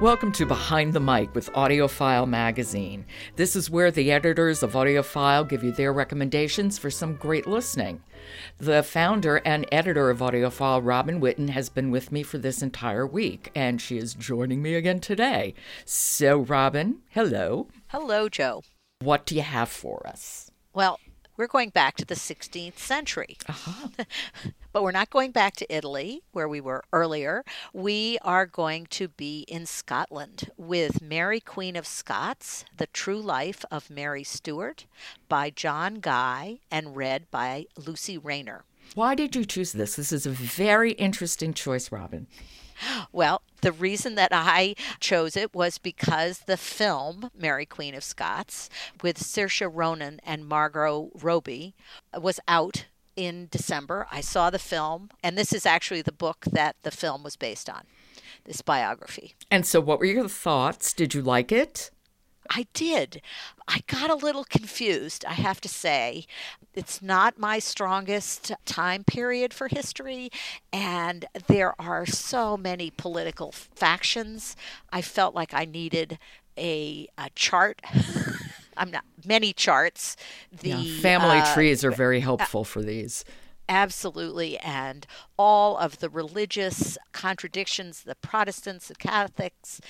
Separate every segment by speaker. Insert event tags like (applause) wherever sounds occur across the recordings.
Speaker 1: Welcome to Behind the Mic with AudioFile Magazine. This is where the editors of AudioFile give you their recommendations for some great listening. The founder and editor of AudioFile, Robin Whitten, has been with me for this entire week, and she is joining me again today. So, Robin, hello.
Speaker 2: Hello, Joe.
Speaker 1: What do you have for us?
Speaker 2: Well, we're going back to the 16th century. Uh-huh. (laughs) but we're not going back to Italy, where we were earlier. We are going to be in Scotland with Mary, Queen of Scots, The True Life of Mary Stuart by John Guy and read by Lucy Rayner.
Speaker 1: Why did you choose this? This is a very interesting choice, Robin.
Speaker 2: Well, the reason that I chose it was because the film Mary Queen of Scots with Saoirse Ronan and Margot Robbie uh, was out in December. I saw the film, and this is actually the book that the film was based on. This biography.
Speaker 1: And so, what were your thoughts? Did you like it?
Speaker 2: I did. I got a little confused, I have to say. It's not my strongest time period for history, and there are so many political factions. I felt like I needed a, a chart. (laughs) I'm not many charts.
Speaker 1: The yeah, family uh, trees are very helpful uh, for these.
Speaker 2: Absolutely. And all of the religious contradictions, the Protestants, the Catholics,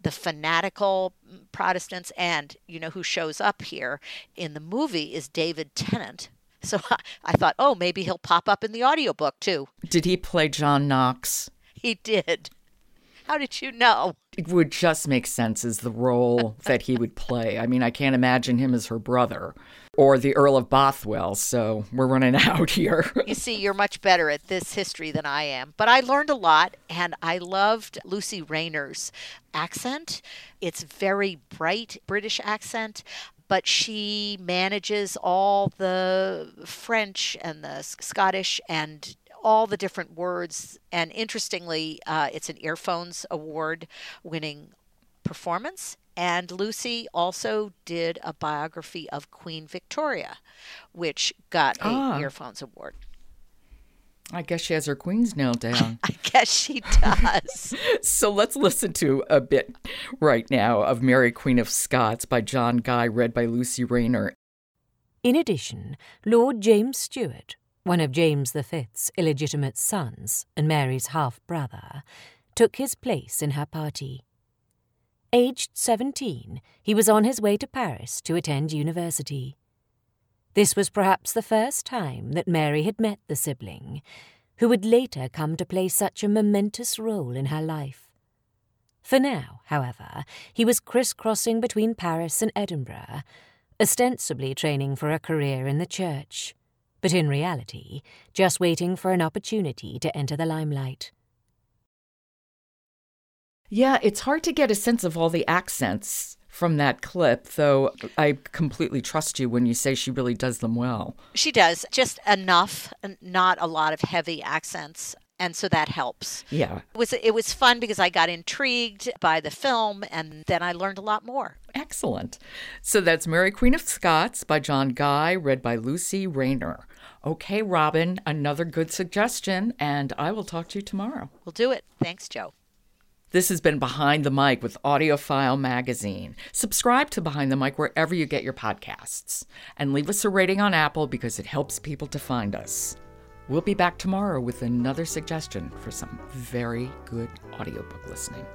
Speaker 2: the fanatical mm, Protestants, and you know who shows up here in the movie is David Tennant. (laughs) So I thought, oh, maybe he'll pop up in the audiobook too.
Speaker 1: Did he play John Knox?
Speaker 2: He did. How did you know?
Speaker 1: It would just make sense as the role that he would play. I mean, I can't imagine him as her brother or the Earl of Bothwell, so we're running (laughs) out here.
Speaker 2: you see, you're much better at this history than I am. But I learned a lot, and I loved Lucy Rayner's accent. It's very bright British accent but she manages all the French and the Scottish and all the different words. And interestingly, uh, it's an Earphones Award winning performance. And Lucy also did a biography of Queen Victoria, which got an ah. Earphones Award.
Speaker 1: I guess she has her queens nailed down. (laughs)
Speaker 2: I guess she does. (laughs)
Speaker 1: so let's listen to a bit right now of Mary Queen of Scots by John Guy, read by Lucy Rayner.
Speaker 3: In addition, Lord James Stuart one of James V's illegitimate sons and Mary's half brother, took his place in her party. Aged seventeen, he was on his way to Paris to attend university. This was perhaps the first time that Mary had met the sibling, who would later come to play such a momentous role in her life. For now, however, he was crisscrossing between Paris and Edinburgh, ostensibly training for a career in the church but in reality, just waiting for an opportunity to enter the limelight.
Speaker 1: Yeah, it's hard to get a sense of all the accents from that clip, though I completely trust you when you say she really does them well.
Speaker 2: She does, just enough, not a lot of heavy accents and so that helps.
Speaker 1: Yeah.
Speaker 2: It was it was fun because I got intrigued by the film and then I learned a lot more.
Speaker 1: Excellent. So that's Mary Queen of Scots by John Guy, read by Lucy Rayner. Okay, Robin, another good suggestion, and I will talk to you tomorrow.
Speaker 2: We'll do it. Thanks, Joe.
Speaker 1: This has been Behind the Mic with AudioFile Magazine. Subscribe to Behind the Mic wherever you get your podcasts. And leave us a rating on Apple because it helps people to find us. We'll be back tomorrow with another suggestion for some very good audiobook listening.